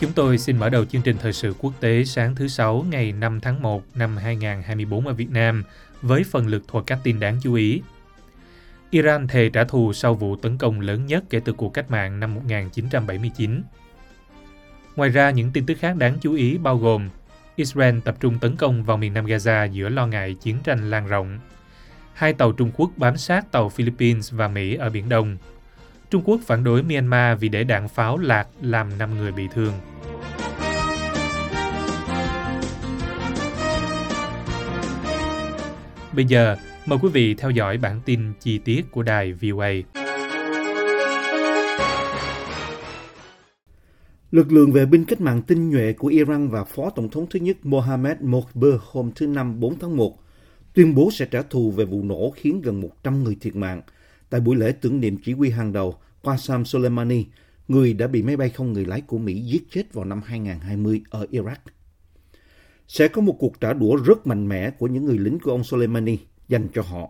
Chúng tôi xin mở đầu chương trình thời sự quốc tế sáng thứ Sáu ngày 5 tháng 1 năm 2024 ở Việt Nam với phần lực thuật các tin đáng chú ý. Iran thề trả thù sau vụ tấn công lớn nhất kể từ cuộc cách mạng năm 1979. Ngoài ra, những tin tức khác đáng chú ý bao gồm Israel tập trung tấn công vào miền Nam Gaza giữa lo ngại chiến tranh lan rộng. Hai tàu Trung Quốc bám sát tàu Philippines và Mỹ ở Biển Đông. Trung Quốc phản đối Myanmar vì để đạn pháo lạc làm 5 người bị thương. Bây giờ, mời quý vị theo dõi bản tin chi tiết của đài VOA. Lực lượng vệ binh cách mạng tinh nhuệ của Iran và Phó Tổng thống thứ nhất Mohammed Mokhber hôm thứ Năm 4 tháng 1 tuyên bố sẽ trả thù về vụ nổ khiến gần 100 người thiệt mạng tại buổi lễ tưởng niệm chỉ huy hàng đầu Qasem Soleimani, người đã bị máy bay không người lái của Mỹ giết chết vào năm 2020 ở Iraq. Sẽ có một cuộc trả đũa rất mạnh mẽ của những người lính của ông Soleimani dành cho họ.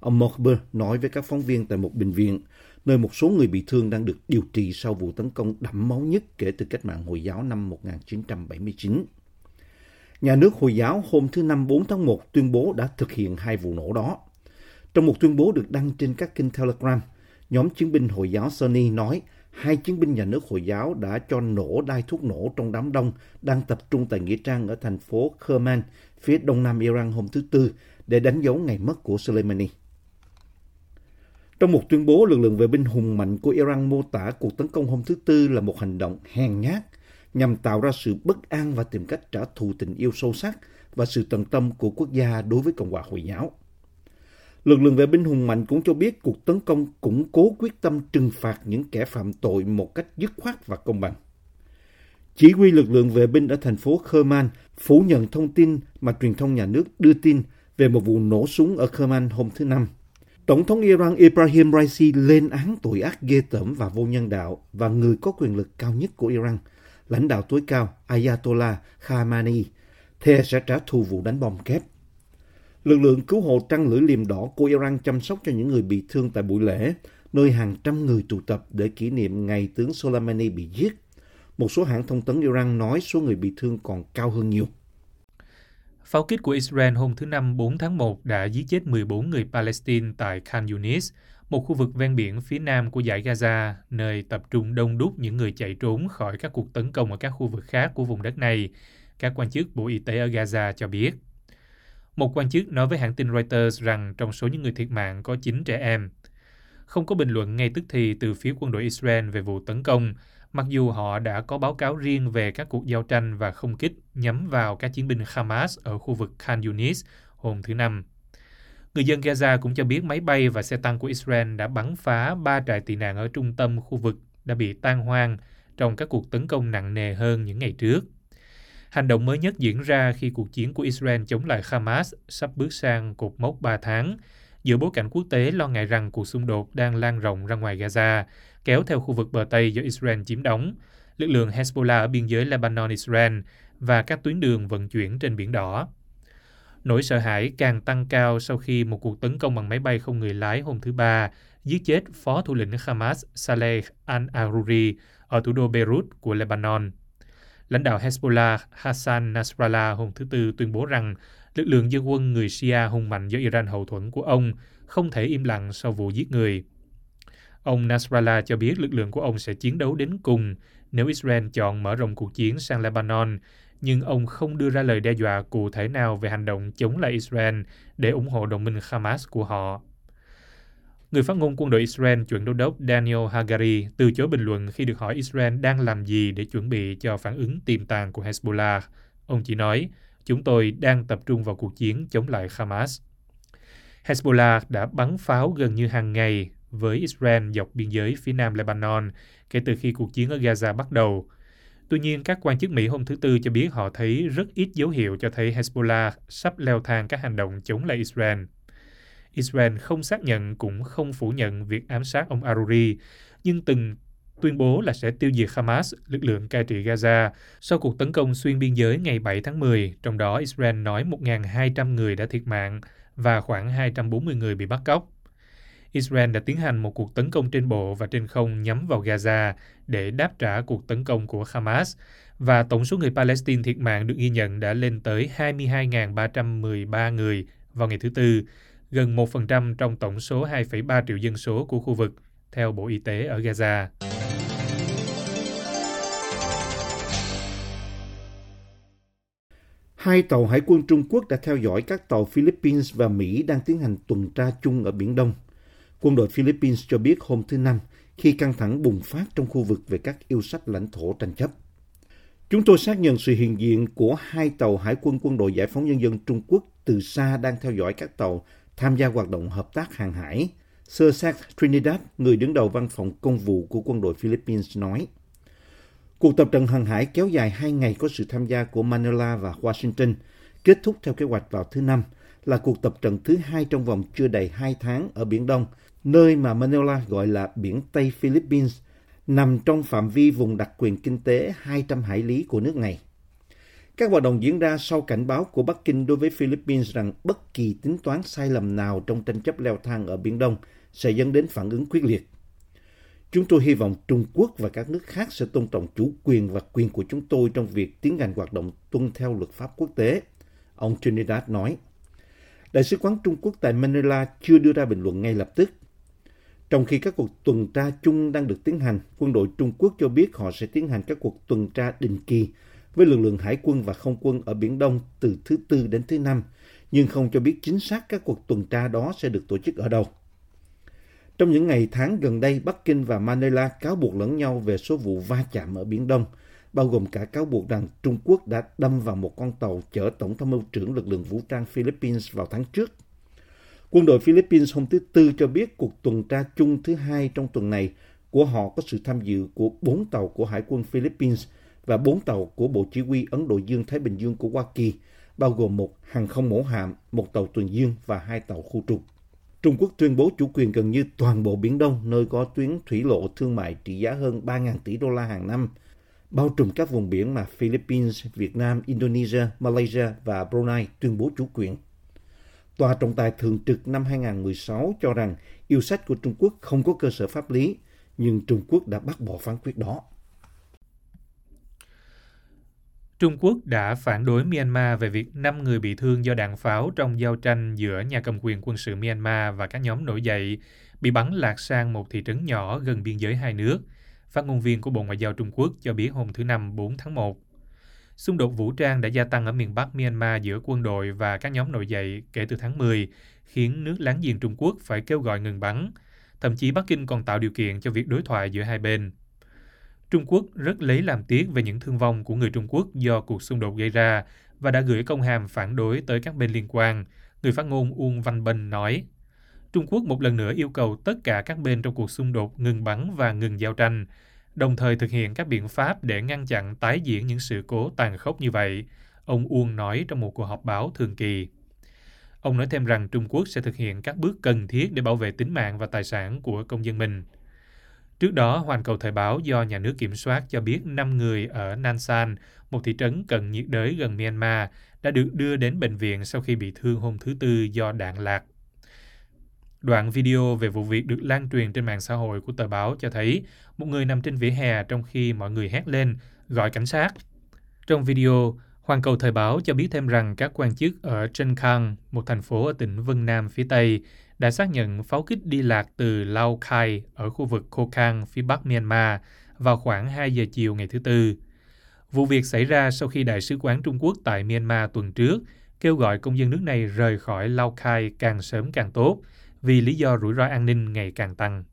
Ông Mokhber nói với các phóng viên tại một bệnh viện, nơi một số người bị thương đang được điều trị sau vụ tấn công đẫm máu nhất kể từ cách mạng Hồi giáo năm 1979. Nhà nước Hồi giáo hôm thứ Năm 4 tháng 1 tuyên bố đã thực hiện hai vụ nổ đó. Trong một tuyên bố được đăng trên các kênh Telegram, nhóm chiến binh Hồi giáo Sunni nói hai chiến binh nhà nước Hồi giáo đã cho nổ đai thuốc nổ trong đám đông đang tập trung tại Nghĩa Trang ở thành phố Kerman, phía đông nam Iran hôm thứ Tư để đánh dấu ngày mất của Soleimani. Trong một tuyên bố, lực lượng vệ binh hùng mạnh của Iran mô tả cuộc tấn công hôm thứ Tư là một hành động hèn nhát nhằm tạo ra sự bất an và tìm cách trả thù tình yêu sâu sắc và sự tận tâm của quốc gia đối với Cộng hòa Hồi giáo. Lực lượng vệ binh hùng mạnh cũng cho biết cuộc tấn công củng cố quyết tâm trừng phạt những kẻ phạm tội một cách dứt khoát và công bằng. Chỉ huy lực lượng vệ binh ở thành phố Kerman phủ nhận thông tin mà truyền thông nhà nước đưa tin về một vụ nổ súng ở Kerman hôm thứ Năm. Tổng thống Iran Ibrahim Raisi lên án tội ác ghê tởm và vô nhân đạo và người có quyền lực cao nhất của Iran, lãnh đạo tối cao Ayatollah Khamenei, thề sẽ trả thù vụ đánh bom kép. Lực lượng cứu hộ trăng lưỡi liềm đỏ của Iran chăm sóc cho những người bị thương tại buổi lễ, nơi hàng trăm người tụ tập để kỷ niệm ngày tướng Soleimani bị giết. Một số hãng thông tấn Iran nói số người bị thương còn cao hơn nhiều. Pháo kích của Israel hôm thứ Năm 4 tháng 1 đã giết chết 14 người Palestine tại Khan Yunis, một khu vực ven biển phía nam của giải Gaza, nơi tập trung đông đúc những người chạy trốn khỏi các cuộc tấn công ở các khu vực khác của vùng đất này, các quan chức Bộ Y tế ở Gaza cho biết. Một quan chức nói với hãng tin Reuters rằng trong số những người thiệt mạng có 9 trẻ em. Không có bình luận ngay tức thì từ phía quân đội Israel về vụ tấn công, mặc dù họ đã có báo cáo riêng về các cuộc giao tranh và không kích nhắm vào các chiến binh Hamas ở khu vực Khan Yunis hôm thứ Năm. Người dân Gaza cũng cho biết máy bay và xe tăng của Israel đã bắn phá ba trại tị nạn ở trung tâm khu vực đã bị tan hoang trong các cuộc tấn công nặng nề hơn những ngày trước. Hành động mới nhất diễn ra khi cuộc chiến của Israel chống lại Hamas sắp bước sang cột mốc 3 tháng, giữa bối cảnh quốc tế lo ngại rằng cuộc xung đột đang lan rộng ra ngoài Gaza, kéo theo khu vực bờ Tây do Israel chiếm đóng, lực lượng Hezbollah ở biên giới Lebanon-Israel và các tuyến đường vận chuyển trên Biển Đỏ. Nỗi sợ hãi càng tăng cao sau khi một cuộc tấn công bằng máy bay không người lái hôm thứ Ba giết chết phó thủ lĩnh Hamas Saleh al-Aruri ở thủ đô Beirut của Lebanon. Lãnh đạo Hezbollah Hassan Nasrallah hôm thứ Tư tuyên bố rằng lực lượng dân quân người Shia hùng mạnh do Iran hậu thuẫn của ông không thể im lặng sau vụ giết người. Ông Nasrallah cho biết lực lượng của ông sẽ chiến đấu đến cùng nếu Israel chọn mở rộng cuộc chiến sang Lebanon, nhưng ông không đưa ra lời đe dọa cụ thể nào về hành động chống lại Israel để ủng hộ đồng minh Hamas của họ. Người phát ngôn quân đội Israel chuẩn đô đốc Daniel Hagari từ chối bình luận khi được hỏi Israel đang làm gì để chuẩn bị cho phản ứng tiềm tàng của Hezbollah. Ông chỉ nói, chúng tôi đang tập trung vào cuộc chiến chống lại Hamas. Hezbollah đã bắn pháo gần như hàng ngày với Israel dọc biên giới phía nam Lebanon kể từ khi cuộc chiến ở Gaza bắt đầu. Tuy nhiên, các quan chức Mỹ hôm thứ Tư cho biết họ thấy rất ít dấu hiệu cho thấy Hezbollah sắp leo thang các hành động chống lại Israel. Israel không xác nhận cũng không phủ nhận việc ám sát ông Aruri, nhưng từng tuyên bố là sẽ tiêu diệt Hamas, lực lượng cai trị Gaza, sau cuộc tấn công xuyên biên giới ngày 7 tháng 10, trong đó Israel nói 1.200 người đã thiệt mạng và khoảng 240 người bị bắt cóc. Israel đã tiến hành một cuộc tấn công trên bộ và trên không nhắm vào Gaza để đáp trả cuộc tấn công của Hamas, và tổng số người Palestine thiệt mạng được ghi nhận đã lên tới 22.313 người vào ngày thứ Tư, gần 1% trong tổng số 2,3 triệu dân số của khu vực, theo Bộ Y tế ở Gaza. Hai tàu hải quân Trung Quốc đã theo dõi các tàu Philippines và Mỹ đang tiến hành tuần tra chung ở Biển Đông. Quân đội Philippines cho biết hôm thứ Năm khi căng thẳng bùng phát trong khu vực về các yêu sách lãnh thổ tranh chấp. Chúng tôi xác nhận sự hiện diện của hai tàu hải quân quân đội giải phóng nhân dân Trung Quốc từ xa đang theo dõi các tàu tham gia hoạt động hợp tác hàng hải. Sir Seth Trinidad, người đứng đầu văn phòng công vụ của quân đội Philippines nói. Cuộc tập trận hàng hải kéo dài hai ngày có sự tham gia của Manila và Washington, kết thúc theo kế hoạch vào thứ Năm, là cuộc tập trận thứ hai trong vòng chưa đầy hai tháng ở Biển Đông, nơi mà Manila gọi là Biển Tây Philippines, nằm trong phạm vi vùng đặc quyền kinh tế 200 hải lý của nước này. Các hoạt động diễn ra sau cảnh báo của Bắc Kinh đối với Philippines rằng bất kỳ tính toán sai lầm nào trong tranh chấp leo thang ở Biển Đông sẽ dẫn đến phản ứng quyết liệt. Chúng tôi hy vọng Trung Quốc và các nước khác sẽ tôn trọng chủ quyền và quyền của chúng tôi trong việc tiến hành hoạt động tuân theo luật pháp quốc tế, ông Trinidad nói. Đại sứ quán Trung Quốc tại Manila chưa đưa ra bình luận ngay lập tức. Trong khi các cuộc tuần tra chung đang được tiến hành, quân đội Trung Quốc cho biết họ sẽ tiến hành các cuộc tuần tra định kỳ với lực lượng hải quân và không quân ở Biển Đông từ thứ Tư đến thứ Năm, nhưng không cho biết chính xác các cuộc tuần tra đó sẽ được tổ chức ở đâu. Trong những ngày tháng gần đây, Bắc Kinh và Manila cáo buộc lẫn nhau về số vụ va chạm ở Biển Đông, bao gồm cả cáo buộc rằng Trung Quốc đã đâm vào một con tàu chở Tổng tham mưu trưởng lực lượng vũ trang Philippines vào tháng trước. Quân đội Philippines hôm thứ Tư cho biết cuộc tuần tra chung thứ hai trong tuần này của họ có sự tham dự của bốn tàu của Hải quân Philippines và bốn tàu của Bộ Chỉ huy Ấn Độ Dương-Thái Bình Dương của Hoa Kỳ, bao gồm một hàng không mẫu hạm, một tàu tuần dương và hai tàu khu trục. Trung Quốc tuyên bố chủ quyền gần như toàn bộ Biển Đông, nơi có tuyến thủy lộ thương mại trị giá hơn 3.000 tỷ đô la hàng năm, bao trùm các vùng biển mà Philippines, Việt Nam, Indonesia, Malaysia và Brunei tuyên bố chủ quyền. Tòa trọng tài thường trực năm 2016 cho rằng yêu sách của Trung Quốc không có cơ sở pháp lý, nhưng Trung Quốc đã bác bỏ phán quyết đó. Trung Quốc đã phản đối Myanmar về việc 5 người bị thương do đạn pháo trong giao tranh giữa nhà cầm quyền quân sự Myanmar và các nhóm nổi dậy bị bắn lạc sang một thị trấn nhỏ gần biên giới hai nước. Phát ngôn viên của Bộ Ngoại giao Trung Quốc cho biết hôm thứ Năm 4 tháng 1. Xung đột vũ trang đã gia tăng ở miền Bắc Myanmar giữa quân đội và các nhóm nổi dậy kể từ tháng 10, khiến nước láng giềng Trung Quốc phải kêu gọi ngừng bắn. Thậm chí Bắc Kinh còn tạo điều kiện cho việc đối thoại giữa hai bên. Trung Quốc rất lấy làm tiếc về những thương vong của người Trung Quốc do cuộc xung đột gây ra và đã gửi công hàm phản đối tới các bên liên quan, người phát ngôn Uông Văn Bân nói. Trung Quốc một lần nữa yêu cầu tất cả các bên trong cuộc xung đột ngừng bắn và ngừng giao tranh, đồng thời thực hiện các biện pháp để ngăn chặn tái diễn những sự cố tàn khốc như vậy, ông Uông nói trong một cuộc họp báo thường kỳ. Ông nói thêm rằng Trung Quốc sẽ thực hiện các bước cần thiết để bảo vệ tính mạng và tài sản của công dân mình. Trước đó, Hoàn Cầu Thời báo do nhà nước kiểm soát cho biết 5 người ở Nansan, một thị trấn cận nhiệt đới gần Myanmar, đã được đưa đến bệnh viện sau khi bị thương hôm thứ Tư do đạn lạc. Đoạn video về vụ việc được lan truyền trên mạng xã hội của tờ báo cho thấy một người nằm trên vỉa hè trong khi mọi người hét lên, gọi cảnh sát. Trong video, Hoàn Cầu Thời báo cho biết thêm rằng các quan chức ở Chenkang, một thành phố ở tỉnh Vân Nam phía Tây, đã xác nhận pháo kích đi lạc từ Lao Cai ở khu vực Khô Khang, phía bắc Myanmar vào khoảng 2 giờ chiều ngày thứ Tư. Vụ việc xảy ra sau khi Đại sứ quán Trung Quốc tại Myanmar tuần trước kêu gọi công dân nước này rời khỏi Lao Cai càng sớm càng tốt vì lý do rủi ro an ninh ngày càng tăng.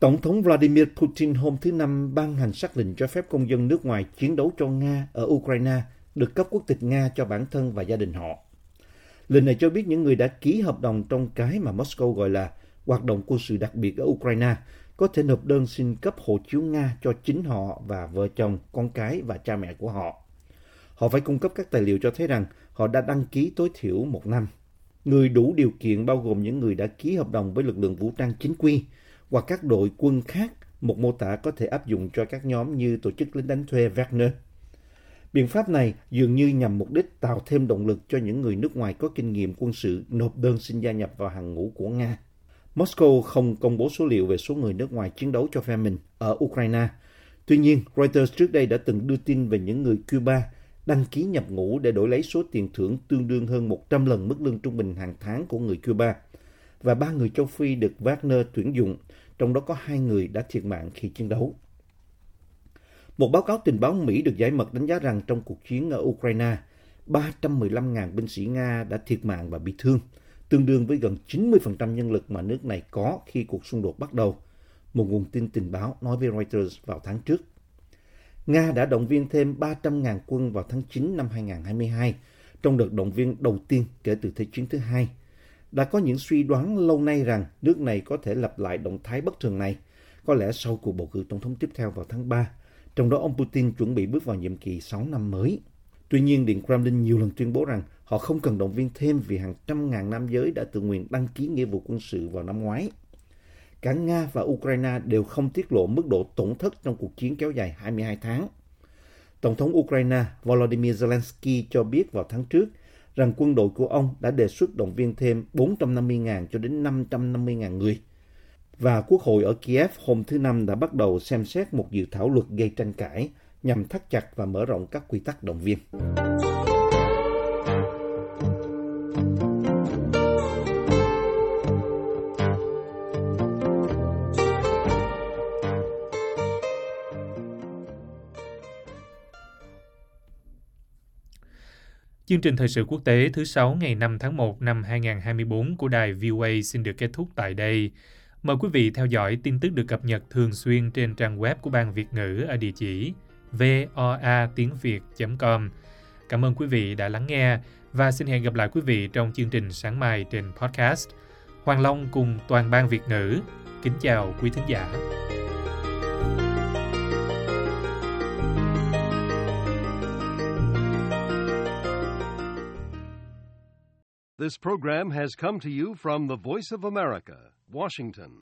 Tổng thống Vladimir Putin hôm thứ Năm ban hành sắc lệnh cho phép công dân nước ngoài chiến đấu cho Nga ở Ukraine được cấp quốc tịch Nga cho bản thân và gia đình họ. Lệnh này cho biết những người đã ký hợp đồng trong cái mà Moscow gọi là hoạt động quân sự đặc biệt ở Ukraine có thể nộp đơn xin cấp hộ chiếu Nga cho chính họ và vợ chồng, con cái và cha mẹ của họ. Họ phải cung cấp các tài liệu cho thấy rằng họ đã đăng ký tối thiểu một năm. Người đủ điều kiện bao gồm những người đã ký hợp đồng với lực lượng vũ trang chính quy hoặc các đội quân khác, một mô tả có thể áp dụng cho các nhóm như tổ chức lính đánh thuê Wagner. Biện pháp này dường như nhằm mục đích tạo thêm động lực cho những người nước ngoài có kinh nghiệm quân sự nộp đơn xin gia nhập vào hàng ngũ của Nga. Moscow không công bố số liệu về số người nước ngoài chiến đấu cho phe mình ở Ukraine. Tuy nhiên, Reuters trước đây đã từng đưa tin về những người Cuba đăng ký nhập ngũ để đổi lấy số tiền thưởng tương đương hơn 100 lần mức lương trung bình hàng tháng của người Cuba. Và ba người châu Phi được Wagner tuyển dụng, trong đó có hai người đã thiệt mạng khi chiến đấu. Một báo cáo tình báo Mỹ được giải mật đánh giá rằng trong cuộc chiến ở Ukraine, 315.000 binh sĩ Nga đã thiệt mạng và bị thương, tương đương với gần 90% nhân lực mà nước này có khi cuộc xung đột bắt đầu, một nguồn tin tình báo nói với Reuters vào tháng trước. Nga đã động viên thêm 300.000 quân vào tháng 9 năm 2022, trong đợt động viên đầu tiên kể từ Thế chiến thứ hai. Đã có những suy đoán lâu nay rằng nước này có thể lặp lại động thái bất thường này, có lẽ sau cuộc bầu cử tổng thống tiếp theo vào tháng 3, trong đó ông Putin chuẩn bị bước vào nhiệm kỳ 6 năm mới. Tuy nhiên, Điện Kremlin nhiều lần tuyên bố rằng họ không cần động viên thêm vì hàng trăm ngàn nam giới đã tự nguyện đăng ký nghĩa vụ quân sự vào năm ngoái. Cả Nga và Ukraine đều không tiết lộ mức độ tổn thất trong cuộc chiến kéo dài 22 tháng. Tổng thống Ukraine Volodymyr Zelensky cho biết vào tháng trước rằng quân đội của ông đã đề xuất động viên thêm 450.000 cho đến 550.000 người. Và Quốc hội ở Kiev hôm thứ Năm đã bắt đầu xem xét một dự thảo luật gây tranh cãi nhằm thắt chặt và mở rộng các quy tắc động viên. Chương trình thời sự quốc tế thứ sáu ngày 5 tháng 1 năm 2024 của đài VOA xin được kết thúc tại đây. Mời quý vị theo dõi tin tức được cập nhật thường xuyên trên trang web của Ban Việt ngữ ở địa chỉ voa tiếng việt.com. Cảm ơn quý vị đã lắng nghe và xin hẹn gặp lại quý vị trong chương trình sáng mai trên podcast. Hoàng Long cùng toàn ban Việt ngữ. Kính chào quý thính giả. This program has come to you from the Voice of America, Washington.